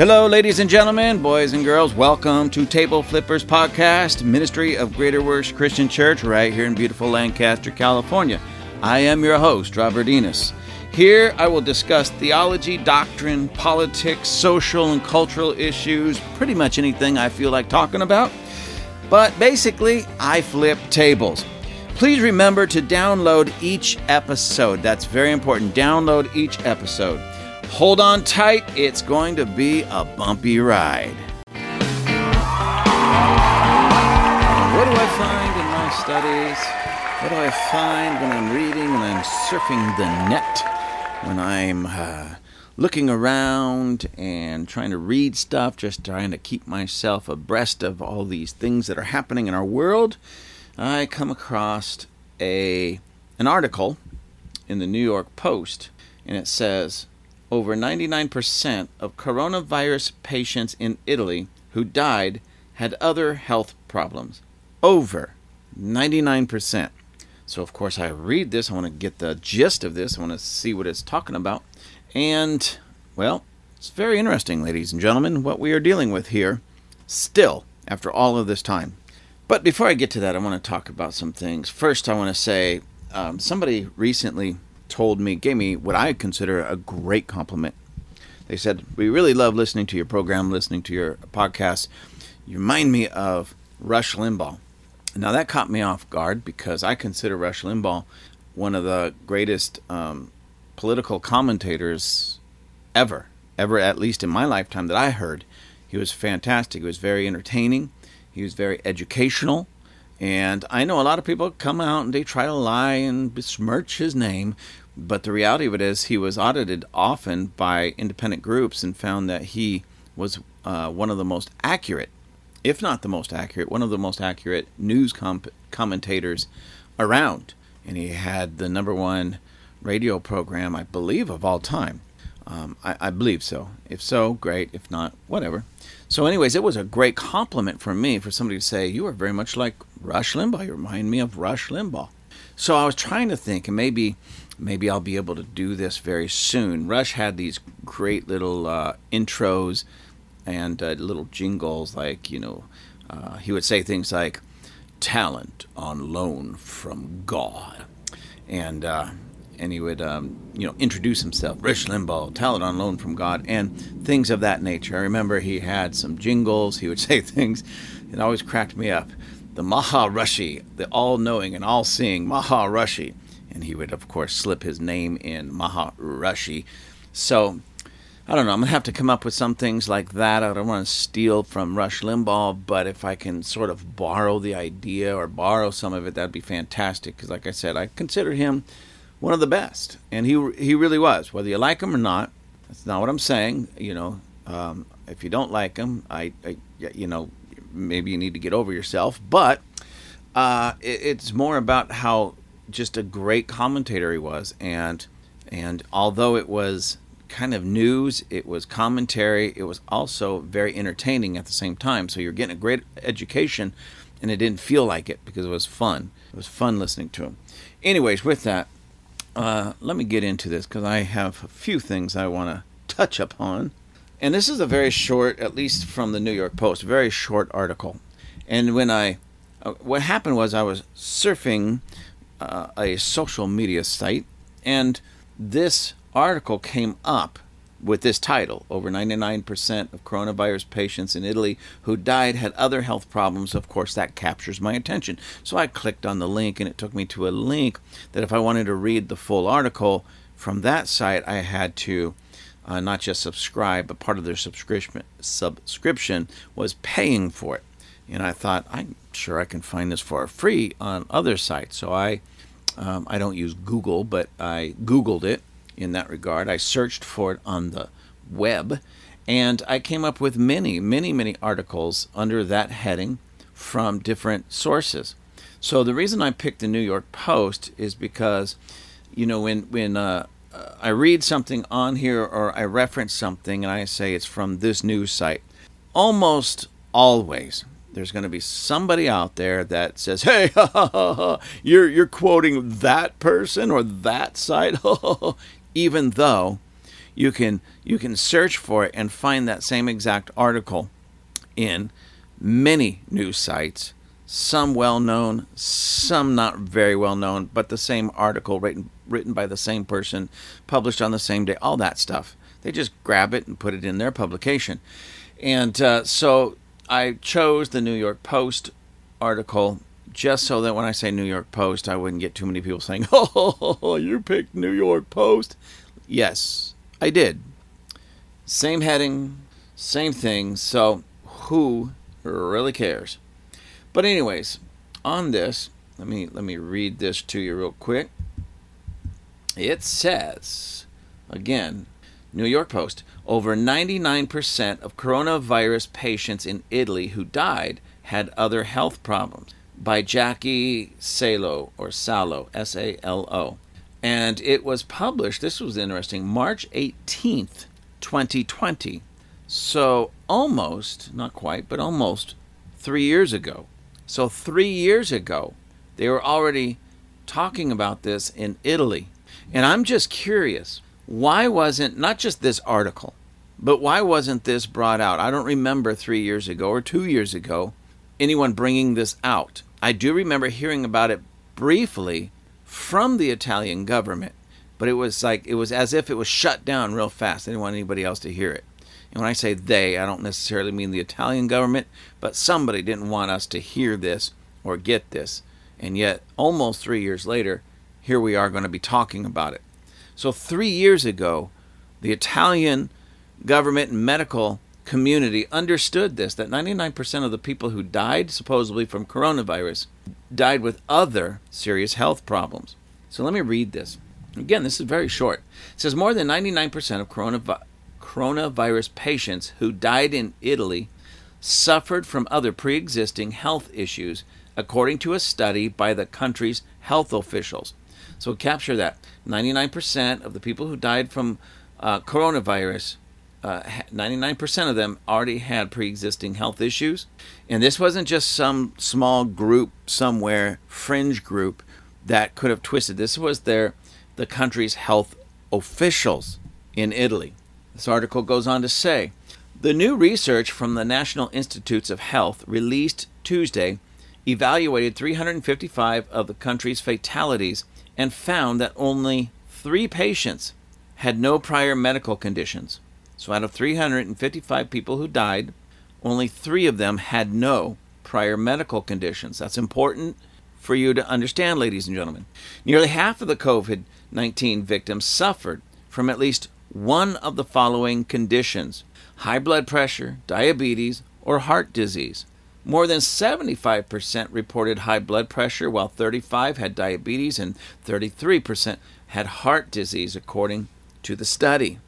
Hello, ladies and gentlemen, boys and girls. Welcome to Table Flippers Podcast, Ministry of Greater Works Christian Church, right here in beautiful Lancaster, California. I am your host, Robert Enos. Here I will discuss theology, doctrine, politics, social and cultural issues, pretty much anything I feel like talking about. But basically, I flip tables. Please remember to download each episode. That's very important. Download each episode. Hold on tight, it's going to be a bumpy ride. What do I find in my studies? What do I find when I'm reading, when I'm surfing the net, when I'm uh, looking around and trying to read stuff, just trying to keep myself abreast of all these things that are happening in our world? I come across a an article in the New York Post, and it says over 99% of coronavirus patients in Italy who died had other health problems. Over 99%. So, of course, I read this. I want to get the gist of this. I want to see what it's talking about. And, well, it's very interesting, ladies and gentlemen, what we are dealing with here, still, after all of this time. But before I get to that, I want to talk about some things. First, I want to say um, somebody recently told me, gave me what I consider a great compliment. They said, We really love listening to your program, listening to your podcast. You remind me of Rush Limbaugh. Now, that caught me off guard because I consider Rush Limbaugh one of the greatest um, political commentators ever, ever, at least in my lifetime, that I heard. He was fantastic. He was very entertaining, he was very educational. And I know a lot of people come out and they try to lie and besmirch his name, but the reality of it is, he was audited often by independent groups and found that he was uh, one of the most accurate, if not the most accurate, one of the most accurate news commentators around. And he had the number one radio program, I believe, of all time. Um, I, I, believe so. If so, great. If not, whatever. So, anyways, it was a great compliment for me for somebody to say, You are very much like Rush Limbaugh. You remind me of Rush Limbaugh. So, I was trying to think, and maybe maybe I'll be able to do this very soon. Rush had these great little uh, intros and uh, little jingles, like, you know, uh, he would say things like, talent on loan from God. And, uh, and he would, um, you know, introduce himself, Rush Limbaugh, talent on loan from God, and things of that nature. I remember he had some jingles. He would say things. It always cracked me up. The Maha Rushie, the all-knowing and all-seeing Maha Rushie and he would of course slip his name in Maha Rushie. So I don't know. I'm gonna have to come up with some things like that. I don't want to steal from Rush Limbaugh, but if I can sort of borrow the idea or borrow some of it, that'd be fantastic. Because, like I said, I consider him one of the best, and he he really was. Whether you like him or not, that's not what I'm saying. You know, um, if you don't like him, I, I, you know, maybe you need to get over yourself. But uh, it, it's more about how just a great commentator he was, and and although it was kind of news, it was commentary, it was also very entertaining at the same time. So you're getting a great education, and it didn't feel like it because it was fun. It was fun listening to him. Anyways, with that, uh, let me get into this because I have a few things I want to touch upon. And this is a very short, at least from the New York Post, very short article. And when I, uh, what happened was I was surfing uh, a social media site, and this article came up with this title Over 99% of coronavirus patients in Italy who died had other health problems. Of course, that captures my attention. So I clicked on the link, and it took me to a link that if I wanted to read the full article from that site, I had to. Uh, not just subscribe, but part of their subscription subscription was paying for it. And I thought, I'm sure I can find this for free on other sites. So I um, I don't use Google, but I Googled it in that regard. I searched for it on the web, and I came up with many, many, many articles under that heading from different sources. So the reason I picked the New York Post is because, you know, when when uh, I read something on here or I reference something and I say it's from this news site, almost always there's going to be somebody out there that says, "Hey, you're you're quoting that person or that site," even though you can you can search for it and find that same exact article in many news sites, some well known, some not very well known, but the same article written written by the same person, published on the same day, all that stuff. They just grab it and put it in their publication. And uh, so I chose the New York Post article just so that when I say New York Post, I wouldn't get too many people saying, "Oh, you picked New York Post." Yes, I did. Same heading, same thing. So who really cares? But anyways, on this, let me let me read this to you real quick. It says again, New York Post, over 99% of coronavirus patients in Italy who died had other health problems by Jackie Salo or Salo, S A L O. And it was published, this was interesting, March 18th, 2020. So almost, not quite, but almost three years ago. So three years ago, they were already talking about this in Italy. And I'm just curious, why wasn't, not just this article, but why wasn't this brought out? I don't remember three years ago or two years ago anyone bringing this out. I do remember hearing about it briefly from the Italian government, but it was like it was as if it was shut down real fast. They didn't want anybody else to hear it. And when I say they, I don't necessarily mean the Italian government, but somebody didn't want us to hear this or get this. And yet, almost three years later, here we are going to be talking about it. So, three years ago, the Italian government and medical community understood this that 99% of the people who died, supposedly from coronavirus, died with other serious health problems. So let me read this. Again, this is very short. It says more than 99% of coronavirus coronavirus patients who died in Italy suffered from other pre existing health issues, according to a study by the country's health officials. So capture that 99% of the people who died from uh, coronavirus uh, 99% of them already had pre existing health issues. And this wasn't just some small group somewhere, fringe group, that could have twisted. This was their, the country's health officials in Italy. This article goes on to say the new research from the National Institutes of Health released Tuesday evaluated 355 of the country's fatalities and found that only three patients had no prior medical conditions. So out of 355 people who died, only three of them had no prior medical conditions. That's important for you to understand, ladies and gentlemen. Nearly half of the COVID 19 victims suffered from at least one of the following conditions high blood pressure, diabetes, or heart disease. More than 75% reported high blood pressure, while 35 had diabetes and 33% had heart disease, according to the study.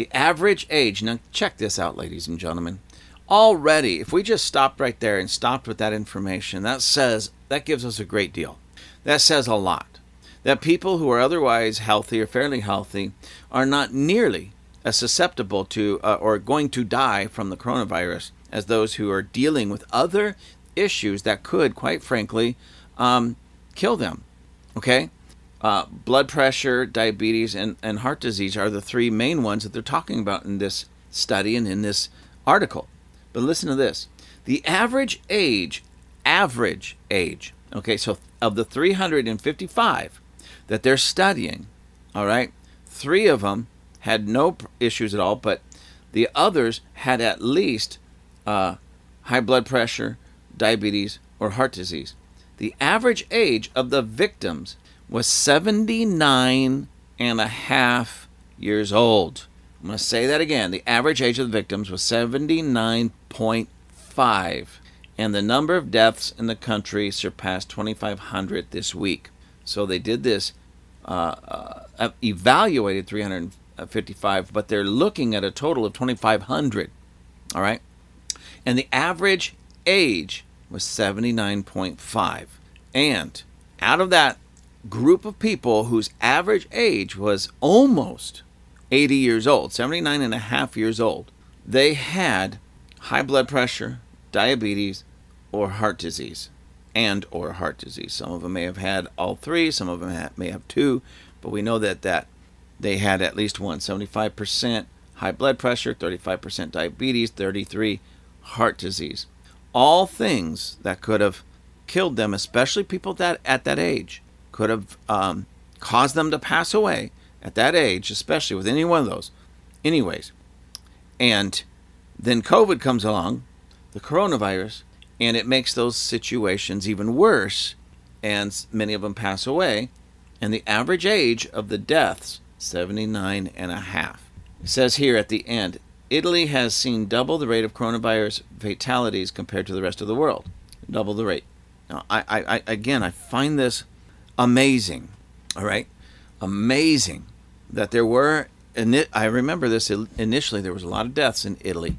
The average age, now check this out, ladies and gentlemen. Already, if we just stopped right there and stopped with that information, that says, that gives us a great deal. That says a lot. That people who are otherwise healthy or fairly healthy are not nearly as susceptible to uh, or going to die from the coronavirus as those who are dealing with other issues that could, quite frankly, um, kill them. Okay? Uh, blood pressure, diabetes, and, and heart disease are the three main ones that they're talking about in this study and in this article. But listen to this the average age, average age, okay, so of the 355 that they're studying, all right, three of them had no issues at all, but the others had at least uh, high blood pressure, diabetes, or heart disease. The average age of the victims was 79 and a half years old. I'm going to say that again. The average age of the victims was 79.5, and the number of deaths in the country surpassed 2,500 this week. So they did this, uh, uh, evaluated 355, but they're looking at a total of 2,500. All right? And the average age was 79.5. And out of that group of people whose average age was almost 80 years old, 79 and a half years old, they had high blood pressure, diabetes, or heart disease, and or heart disease. Some of them may have had all three, some of them may have two, but we know that that they had at least one 75% high blood pressure, 35% diabetes, 33 heart disease. All things that could have killed them, especially people that at that age, could have um, caused them to pass away at that age, especially with any one of those. Anyways, and then COVID comes along, the coronavirus, and it makes those situations even worse, and many of them pass away. And the average age of the deaths, 79 and a half. It says here at the end, Italy has seen double the rate of coronavirus fatalities compared to the rest of the world. Double the rate. Now, I, I, again, I find this amazing. All right, amazing that there were. And I remember this initially. There was a lot of deaths in Italy,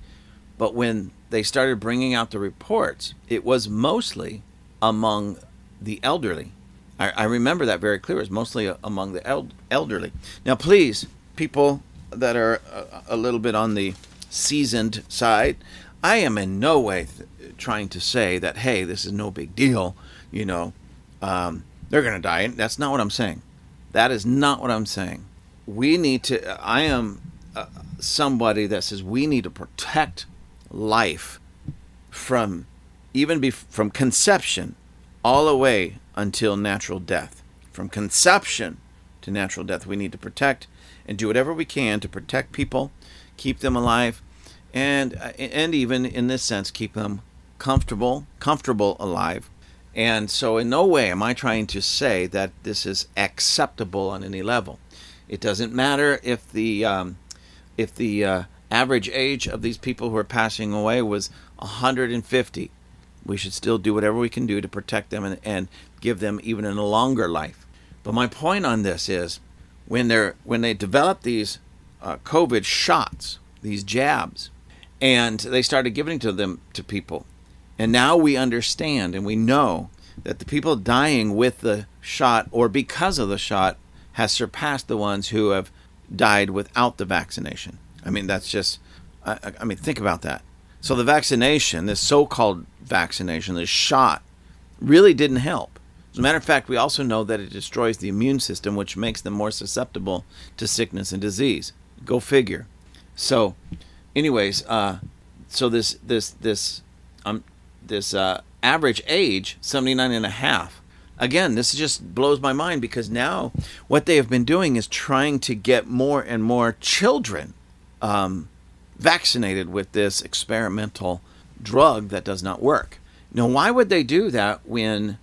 but when they started bringing out the reports, it was mostly among the elderly. I, I remember that very clear. It was mostly among the el- elderly. Now, please, people that are a, a little bit on the seasoned side, I am in no way th- trying to say that hey, this is no big deal. You know, um, they're going to die. That's not what I'm saying. That is not what I'm saying. We need to. I am uh, somebody that says we need to protect life from even be from conception all the way until natural death. From conception to natural death, we need to protect and do whatever we can to protect people, keep them alive, and uh, and even in this sense keep them comfortable, comfortable alive. And so, in no way am I trying to say that this is acceptable on any level. It doesn't matter if the um, if the uh, average age of these people who are passing away was 150. We should still do whatever we can do to protect them and, and give them even a longer life. But my point on this is when they're when they develop these uh, COVID shots, these jabs, and they started giving to them to people, and now we understand and we know that the people dying with the shot or because of the shot has surpassed the ones who have died without the vaccination. I mean, that's just, I, I mean, think about that. So the vaccination, this so called vaccination, this shot, really didn't help. As a matter of fact, we also know that it destroys the immune system, which makes them more susceptible to sickness and disease. Go figure. So, anyways, uh, so this this this um this uh, average age 79 and a half again this just blows my mind because now what they have been doing is trying to get more and more children um, vaccinated with this experimental drug that does not work now why would they do that when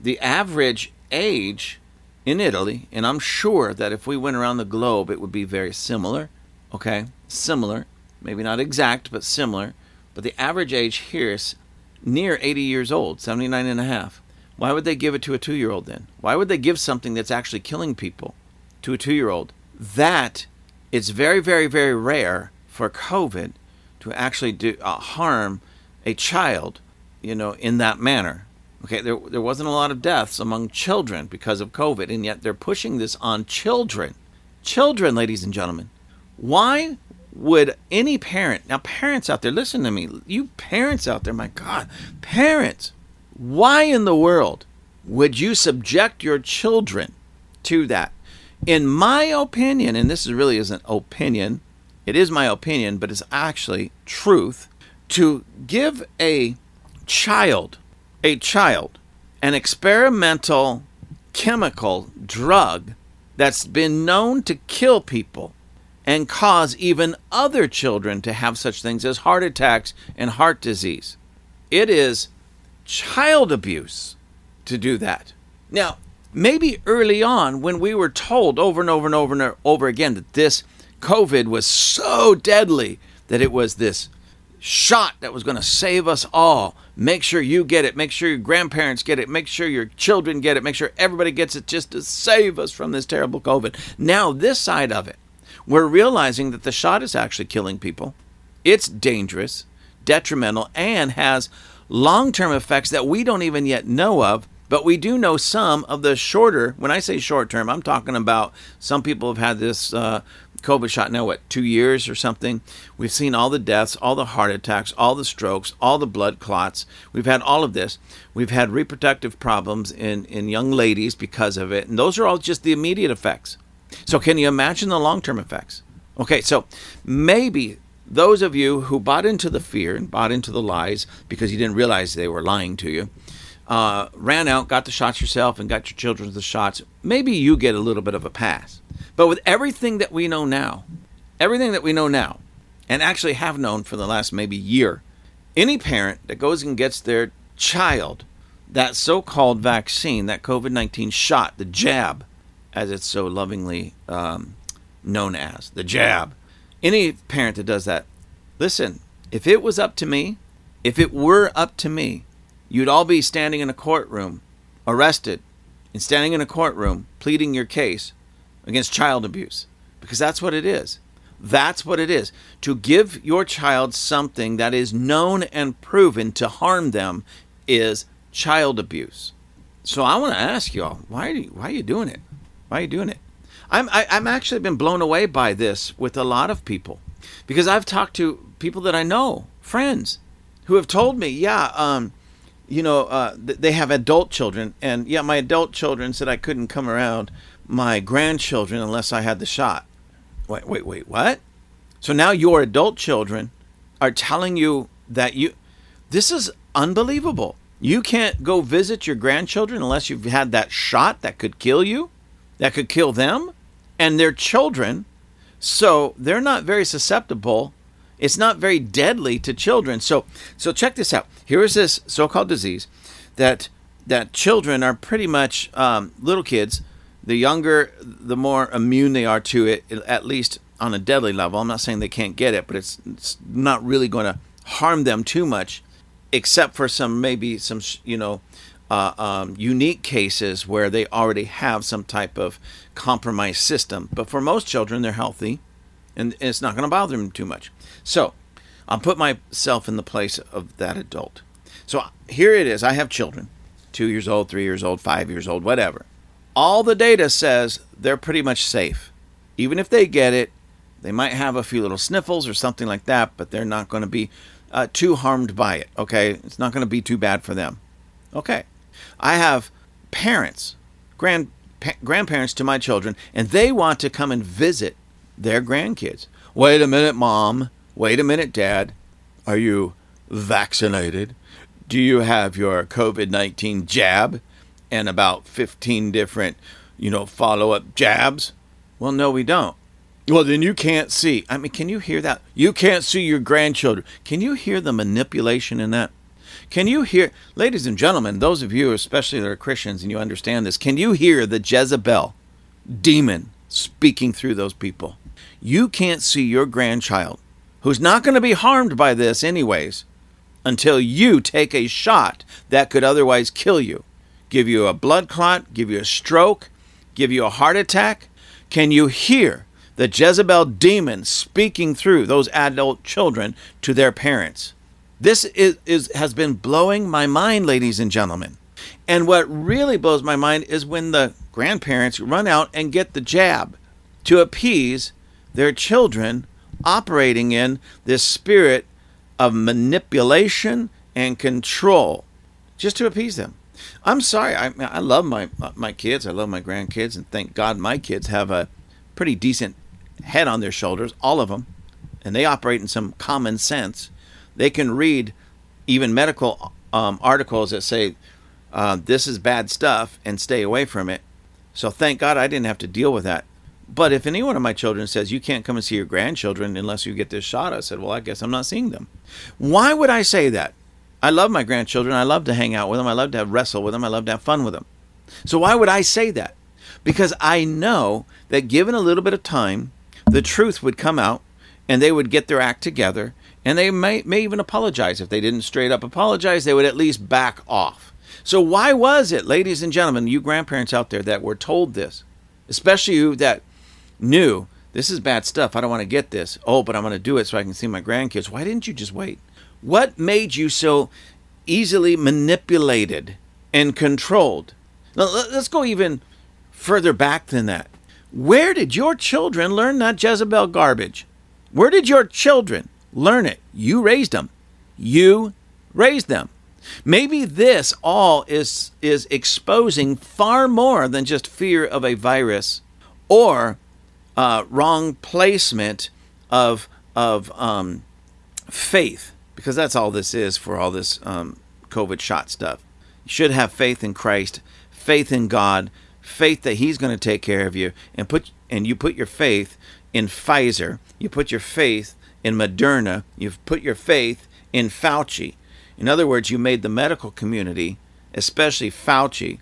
the average age in Italy, and I'm sure that if we went around the globe, it would be very similar. Okay, similar, maybe not exact, but similar. But the average age here is near 80 years old, 79 and a half. Why would they give it to a two year old then? Why would they give something that's actually killing people to a two year old? That it's very, very, very rare for COVID to actually do uh, harm a child, you know, in that manner. Okay, there, there wasn't a lot of deaths among children because of COVID, and yet they're pushing this on children. Children, ladies and gentlemen. Why would any parent, now, parents out there, listen to me, you parents out there, my God, parents, why in the world would you subject your children to that? In my opinion, and this really isn't opinion, it is my opinion, but it's actually truth, to give a child a child an experimental chemical drug that's been known to kill people and cause even other children to have such things as heart attacks and heart disease. It is child abuse to do that. Now, maybe early on when we were told over and over and over and over again that this COVID was so deadly that it was this shot that was going to save us all. Make sure you get it. Make sure your grandparents get it. Make sure your children get it. Make sure everybody gets it just to save us from this terrible COVID. Now, this side of it, we're realizing that the shot is actually killing people. It's dangerous, detrimental, and has long term effects that we don't even yet know of. But we do know some of the shorter, when I say short term, I'm talking about some people have had this uh, COVID shot now, what, two years or something? We've seen all the deaths, all the heart attacks, all the strokes, all the blood clots. We've had all of this. We've had reproductive problems in, in young ladies because of it. And those are all just the immediate effects. So, can you imagine the long term effects? Okay, so maybe those of you who bought into the fear and bought into the lies because you didn't realize they were lying to you, uh, ran out, got the shots yourself, and got your children the shots, maybe you get a little bit of a pass. But with everything that we know now, everything that we know now, and actually have known for the last maybe year, any parent that goes and gets their child that so called vaccine, that COVID 19 shot, the jab, as it's so lovingly um, known as, the jab, any parent that does that, listen, if it was up to me, if it were up to me, you'd all be standing in a courtroom, arrested, and standing in a courtroom pleading your case against child abuse. Because that's what it is. That's what it is. To give your child something that is known and proven to harm them is child abuse. So I want to ask y'all, why are you, why are you doing it? Why are you doing it? I'm I, am i am actually been blown away by this with a lot of people because I've talked to people that I know, friends, who have told me, yeah, um, you know, uh, they have adult children, and yeah, my adult children said I couldn't come around my grandchildren unless I had the shot. Wait, wait, wait, what? So now your adult children are telling you that you. This is unbelievable. You can't go visit your grandchildren unless you've had that shot that could kill you, that could kill them and their children. So they're not very susceptible it's not very deadly to children. So, so check this out. Here is this so-called disease that that children are pretty much um, little kids. The younger, the more immune they are to it, at least on a deadly level. I'm not saying they can't get it, but it's, it's not really going to harm them too much, except for some maybe some you know uh, um, unique cases where they already have some type of compromised system. But for most children, they're healthy, and it's not going to bother them too much. So I'll put myself in the place of that adult. So here it is. I have children two years old, three years old, five years old, whatever. All the data says they're pretty much safe. Even if they get it, they might have a few little sniffles or something like that, but they're not going to be uh, too harmed by it. Okay. It's not going to be too bad for them. Okay. I have parents, grand, pa- grandparents to my children, and they want to come and visit their grandkids. Wait a minute, mom. Wait a minute, Dad. Are you vaccinated? Do you have your COVID 19 jab and about 15 different, you know, follow up jabs? Well, no, we don't. Well, then you can't see. I mean, can you hear that? You can't see your grandchildren. Can you hear the manipulation in that? Can you hear, ladies and gentlemen, those of you especially that are Christians and you understand this, can you hear the Jezebel demon speaking through those people? You can't see your grandchild who's not going to be harmed by this, anyways, until you take a shot that could otherwise kill you, give you a blood clot, give you a stroke, give you a heart attack. Can you hear the Jezebel demon speaking through those adult children to their parents? This is, is, has been blowing my mind, ladies and gentlemen. And what really blows my mind is when the grandparents run out and get the jab to appease their children operating in this spirit of manipulation and control just to appease them. I'm sorry. I, I love my my kids. I love my grandkids, and thank God my kids have a pretty decent head on their shoulders, all of them, and they operate in some common sense. They can read even medical um, articles that say uh, this is bad stuff and stay away from it. So thank God I didn't have to deal with that. But if any one of my children says, You can't come and see your grandchildren unless you get this shot, I said, Well, I guess I'm not seeing them. Why would I say that? I love my grandchildren. I love to hang out with them. I love to have wrestle with them. I love to have fun with them. So why would I say that? Because I know that given a little bit of time, the truth would come out and they would get their act together and they may, may even apologize. If they didn't straight up apologize, they would at least back off. So why was it, ladies and gentlemen, you grandparents out there that were told this, especially you that knew this is bad stuff. I don't want to get this. Oh, but I'm going to do it so I can see my grandkids. Why didn't you just wait? What made you so easily manipulated and controlled? Now, let's go even further back than that. Where did your children learn that Jezebel garbage? Where did your children learn it? You raised them. You raised them. Maybe this all is is exposing far more than just fear of a virus or uh, wrong placement of of um, faith, because that's all this is for all this um, COVID shot stuff. You should have faith in Christ, faith in God, faith that He's going to take care of you, and put and you put your faith in Pfizer, you put your faith in Moderna, you've put your faith in Fauci. In other words, you made the medical community, especially Fauci,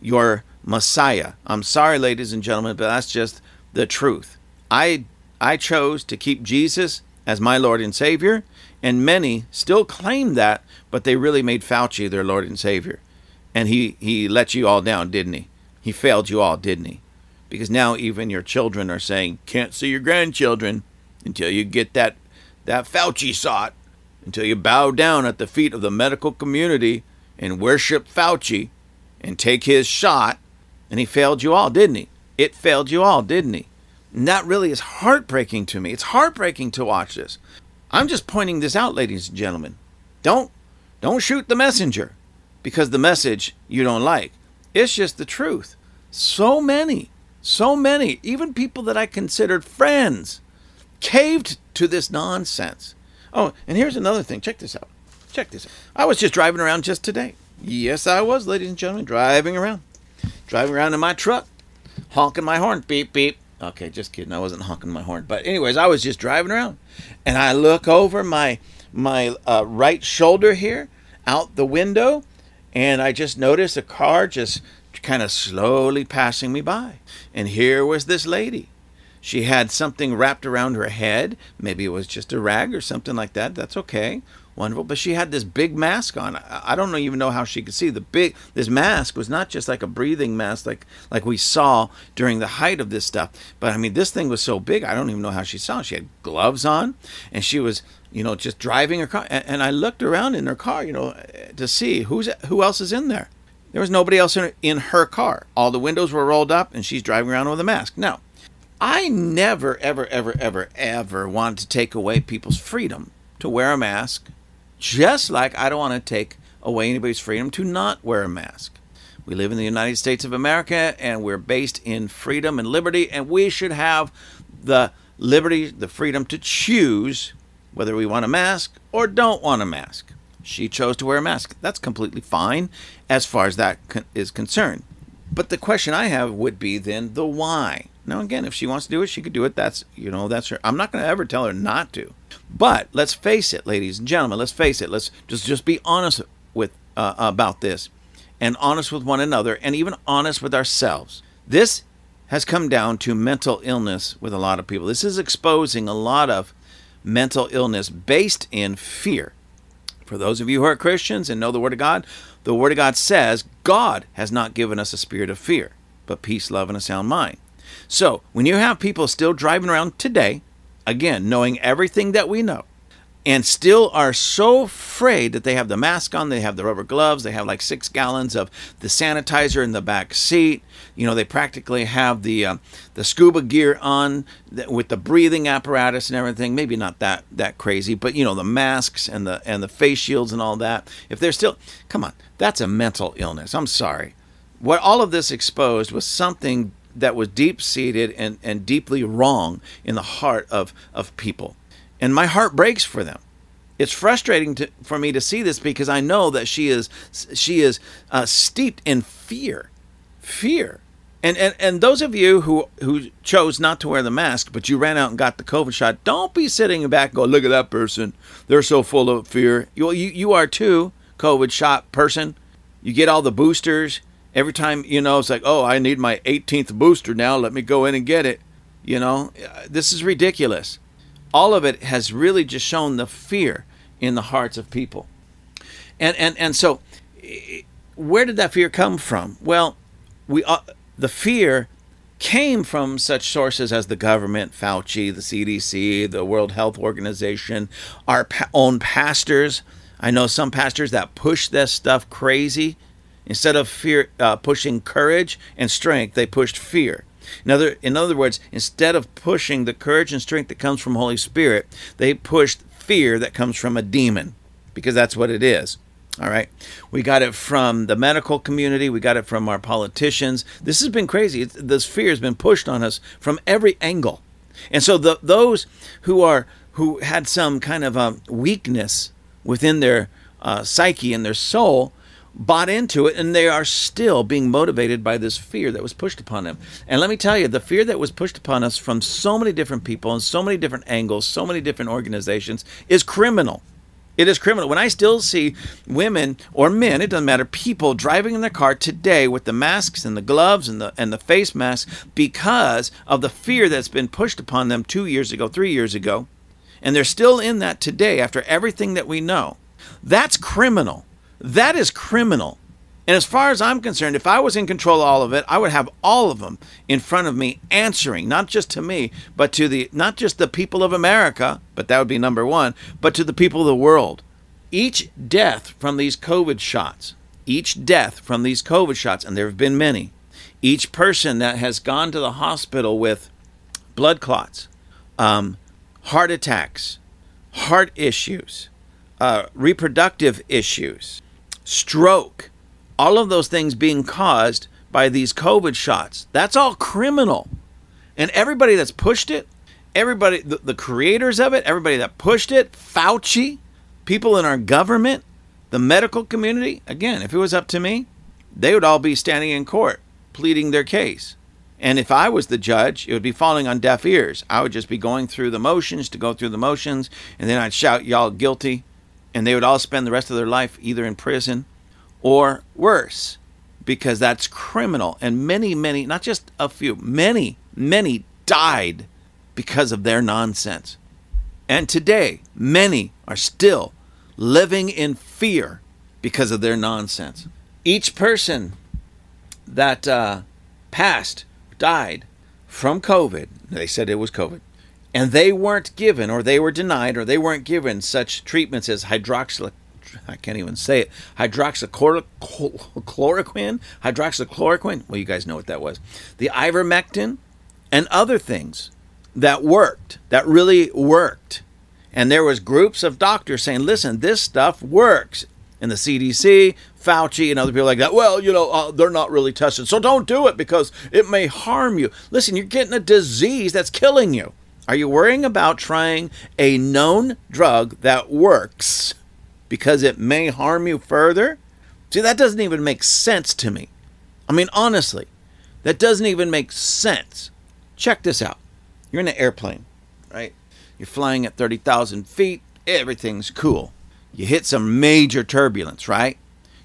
your Messiah. I'm sorry, ladies and gentlemen, but that's just the truth. I I chose to keep Jesus as my Lord and Savior, and many still claim that, but they really made Fauci their Lord and Savior. And he, he let you all down, didn't he? He failed you all, didn't he? Because now even your children are saying, can't see your grandchildren until you get that, that Fauci shot, until you bow down at the feet of the medical community and worship Fauci and take his shot. And he failed you all, didn't he? It failed you all, didn't he? And that really is heartbreaking to me. It's heartbreaking to watch this. I'm just pointing this out, ladies and gentlemen. Don't don't shoot the messenger because the message you don't like. It's just the truth. So many, so many, even people that I considered friends, caved to this nonsense. Oh, and here's another thing. Check this out. Check this out. I was just driving around just today. Yes, I was, ladies and gentlemen, driving around. Driving around in my truck, honking my horn, beep, beep. Okay, just kidding. I wasn't honking my horn. But anyways, I was just driving around, and I look over my my uh, right shoulder here, out the window, and I just noticed a car just kind of slowly passing me by. And here was this lady. She had something wrapped around her head. Maybe it was just a rag or something like that. That's okay wonderful. But she had this big mask on. I don't even know how she could see. The big this mask was not just like a breathing mask like like we saw during the height of this stuff. But I mean, this thing was so big. I don't even know how she saw. She had gloves on, and she was you know just driving her car. And, I looked around in her car, you know, to see who's who else is in there. There was nobody else in her, in her car. All the windows were rolled up, and she's driving around with a mask. Now. I never, ever, ever, ever, ever wanted to take away people's freedom to wear a mask just like I don't want to take away anybody's freedom to not wear a mask. We live in the United States of America and we're based in freedom and liberty, and we should have the liberty, the freedom to choose whether we want a mask or don't want a mask. She chose to wear a mask. That's completely fine as far as that is concerned. But the question I have would be then the why. Now, again, if she wants to do it, she could do it. That's, you know, that's her. I'm not going to ever tell her not to. But let's face it, ladies and gentlemen, let's face it. Let's just, just be honest with uh, about this and honest with one another and even honest with ourselves. This has come down to mental illness with a lot of people. This is exposing a lot of mental illness based in fear. For those of you who are Christians and know the Word of God, the Word of God says God has not given us a spirit of fear, but peace, love, and a sound mind. So when you have people still driving around today, again, knowing everything that we know, and still are so afraid that they have the mask on, they have the rubber gloves, they have like six gallons of the sanitizer in the back seat. You know, they practically have the uh, the scuba gear on with the breathing apparatus and everything. Maybe not that that crazy, but you know, the masks and the and the face shields and all that. If they're still, come on, that's a mental illness. I'm sorry. What all of this exposed was something that was deep seated and, and deeply wrong in the heart of, of people. And my heart breaks for them. It's frustrating to, for me to see this because I know that she is she is uh, steeped in fear, fear. And, and and those of you who who chose not to wear the mask, but you ran out and got the COVID shot, don't be sitting back and go, look at that person. They're so full of fear. You you, you are too, COVID shot person. You get all the boosters every time you know it's like oh i need my 18th booster now let me go in and get it you know this is ridiculous all of it has really just shown the fear in the hearts of people. And and and so where did that fear come from? Well we uh, the fear came from such sources as the government fauci the cdc the world health organization our pa- own pastors. I know some pastors that push this stuff crazy. Instead of fear uh, pushing courage and strength, they pushed fear. In other, in other words, instead of pushing the courage and strength that comes from Holy Spirit, they pushed fear that comes from a demon, because that's what it is. All right. We got it from the medical community. We got it from our politicians. This has been crazy. This fear has been pushed on us from every angle. And so the, those who are who had some kind of a weakness within their uh, psyche and their soul bought into it and they are still being motivated by this fear that was pushed upon them. And let me tell you, the fear that was pushed upon us from so many different people and so many different angles, so many different organizations is criminal. It is criminal. When I still see women or men, it doesn't matter, people driving in their car today with the masks and the gloves and the and the face masks because of the fear that's been pushed upon them 2 years ago, 3 years ago, and they're still in that today after everything that we know. That's criminal. That is criminal. And as far as I'm concerned, if I was in control of all of it, I would have all of them in front of me answering, not just to me, but to the not just the people of America, but that would be number 1, but to the people of the world. Each death from these COVID shots, each death from these COVID shots, and there have been many, each person that has gone to the hospital with blood clots, um, heart attacks, heart issues, uh, reproductive issues, stroke, all of those things being caused by these COVID shots. That's all criminal. And everybody that's pushed it, everybody, the, the, creators of it, everybody that pushed it, Fauci, people in our government, the medical community, again, if it was up to me, they would all be standing in court pleading their case. And if I was the judge, it would be falling on deaf ears. I would just be going through the motions to go through the motions, and then I'd shout, Y'all guilty. And they would all spend the rest of their life either in prison or worse, because that's criminal. And many, many, not just a few, many, many died because of their nonsense. And today, many are still living in fear because of their nonsense. Each person that uh, passed, died from COVID, they said it was COVID, and they weren't given, or they were denied, or they weren't given such treatments as hydroxyl I can't even say it. Hydroxychloroquine, hydroxychloroquine. Well, you guys know what that was. The ivermectin and other things that worked, that really worked. And there was groups of doctors saying, "Listen, this stuff works." And the CDC, Fauci, and other people like that. Well, you know, uh, they're not really tested, so don't do it because it may harm you. Listen, you're getting a disease that's killing you. Are you worrying about trying a known drug that works? because it may harm you further? See, that doesn't even make sense to me. I mean, honestly, that doesn't even make sense. Check this out. You're in an airplane, right? You're flying at 30,000 feet. Everything's cool. You hit some major turbulence, right?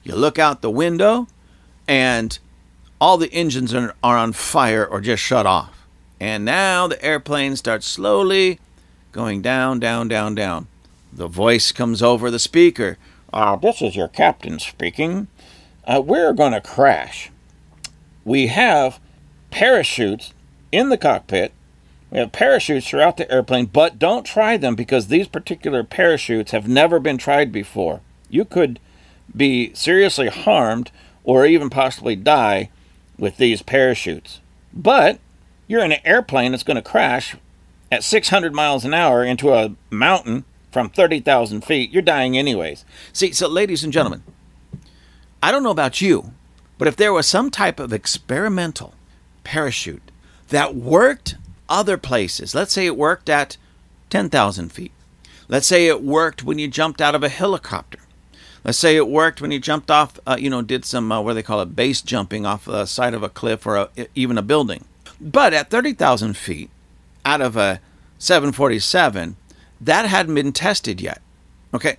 You look out the window and all the engines are, are on fire or just shut off. And now the airplane starts slowly going down, down, down, down. The voice comes over the speaker. Uh, this is your captain speaking. Uh, we're going to crash. We have parachutes in the cockpit. We have parachutes throughout the airplane, but don't try them because these particular parachutes have never been tried before. You could be seriously harmed or even possibly die with these parachutes. But you're in an airplane that's going to crash at 600 miles an hour into a mountain from 30,000 feet, you're dying anyways. See, so ladies and gentlemen, I don't know about you, but if there was some type of experimental parachute that worked other places, let's say it worked at 10,000 feet, let's say it worked when you jumped out of a helicopter, let's say it worked when you jumped off, uh, you know, did some, uh, what do they call it, base jumping off the side of a cliff or a, even a building. But at 30,000 feet, out of a 747, that hadn't been tested yet. Okay,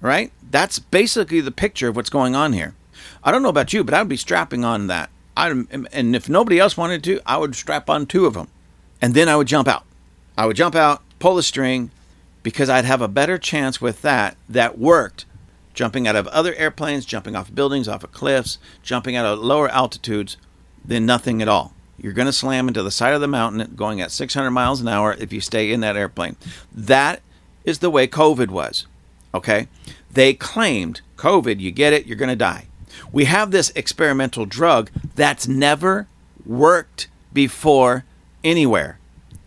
right? That's basically the picture of what's going on here. I don't know about you, but I would be strapping on that. I and if nobody else wanted to, I would strap on two of them, and then I would jump out. I would jump out, pull the string, because I'd have a better chance with that. That worked, jumping out of other airplanes, jumping off buildings, off of cliffs, jumping out of lower altitudes, than nothing at all. You're going to slam into the side of the mountain going at 600 miles an hour if you stay in that airplane. That is the way COVID was. Okay? They claimed COVID, you get it, you're going to die. We have this experimental drug that's never worked before anywhere.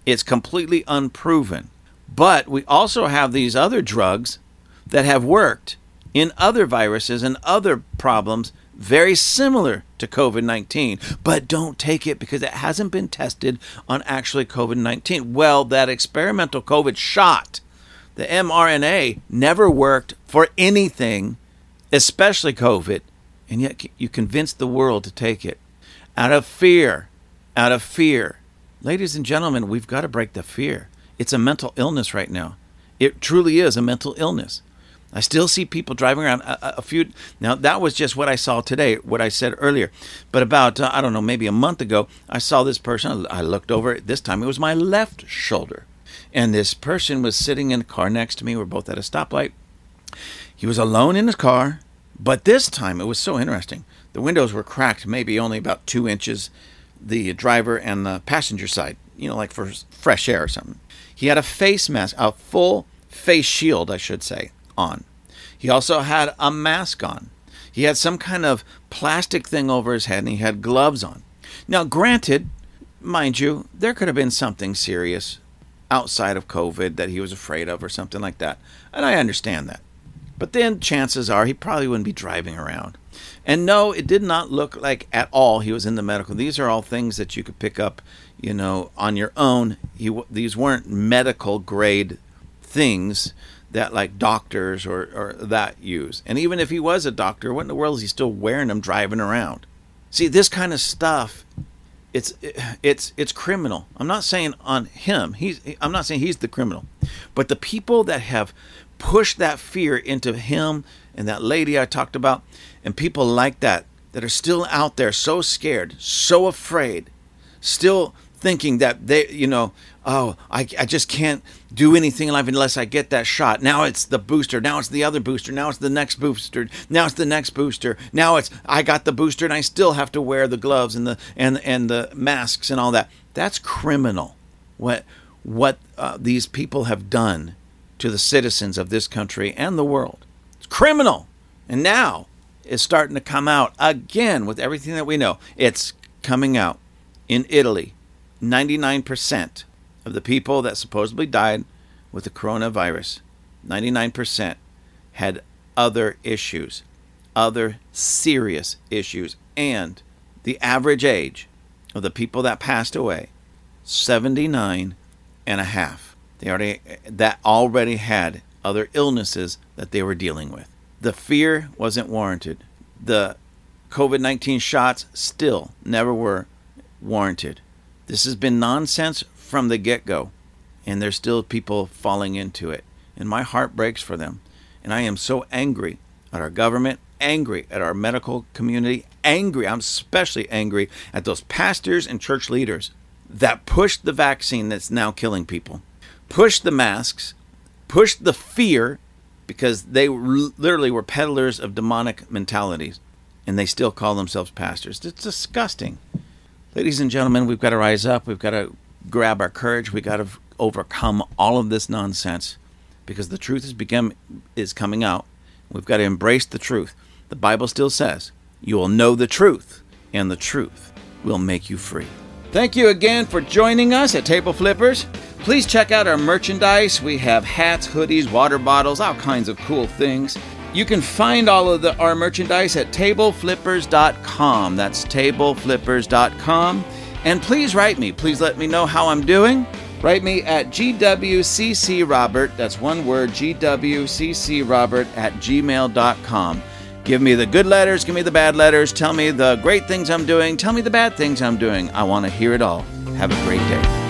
It's completely unproven. But we also have these other drugs that have worked in other viruses and other problems very similar to COVID 19, but don't take it because it hasn't been tested on actually COVID 19. Well, that experimental COVID shot, the mRNA, never worked for anything, especially COVID, and yet you convinced the world to take it out of fear. Out of fear. Ladies and gentlemen, we've got to break the fear. It's a mental illness right now. It truly is a mental illness. I still see people driving around a, a, few. Now, that was just what I saw today, what I said earlier. But about, uh, I don't know, maybe a month ago, I saw this person. I looked over. This time it was my left shoulder. And this person was sitting in a car next to me. We're both at a stoplight. He was alone in his car. But this time it was so interesting. The windows were cracked, maybe only about two inches, the driver and the passenger side, you know, like for fresh air or something. He had a face mask, a full face shield, I should say, on. He also had a mask on. He had some kind of plastic thing over his head and he had gloves on. Now, granted, mind you, there could have been something serious outside of COVID that he was afraid of or something like that. And I understand that. But then chances are he probably wouldn't be driving around. And no, it did not look like at all he was in the medical. These are all things that you could pick up, you know, on your own. He, these weren't medical grade things that like doctors or, or that use. And even if he was a doctor, what in the world is he still wearing them driving around? See, this kind of stuff, it's it's it's criminal. I'm not saying on him. He's I'm not saying he's the criminal, but the people that have pushed that fear into him and that lady I talked about, and people like that that are still out there so scared, so afraid, still thinking that they, you know, oh, I, I just can't do anything in life unless I get that shot. Now it's the booster. Now it's the other booster. Now it's the next booster. Now it's the next booster. Now it's I got the booster and I still have to wear the gloves and the and and the masks and all that. That's criminal. What what uh, these people have done to the citizens of this country and the world. It's criminal. And now it's starting to come out again with everything that we know. It's coming out in Italy. 99% of the people that supposedly died with the coronavirus, 99% had other issues, other serious issues. And the average age of the people that passed away, 79 and a half. They already that already had other illnesses that they were dealing with. The fear wasn't warranted. The COVID-19 shots still never were warranted. This has been nonsense from the get go, and there's still people falling into it. And my heart breaks for them. And I am so angry at our government, angry at our medical community, angry. I'm especially angry at those pastors and church leaders that pushed the vaccine that's now killing people, pushed the masks, pushed the fear because they literally were peddlers of demonic mentalities and they still call themselves pastors. It's disgusting. Ladies and gentlemen, we've got to rise up. We've got to grab our courage. We got to overcome all of this nonsense because the truth is become is coming out. We've got to embrace the truth. The Bible still says, "You will know the truth, and the truth will make you free." Thank you again for joining us at Table Flippers. Please check out our merchandise. We have hats, hoodies, water bottles, all kinds of cool things. You can find all of the, our merchandise at tableflippers.com. That's tableflippers.com. And please write me. Please let me know how I'm doing. Write me at gwccrobert, that's one word, gwccrobert at gmail.com. Give me the good letters, give me the bad letters, tell me the great things I'm doing, tell me the bad things I'm doing. I want to hear it all. Have a great day.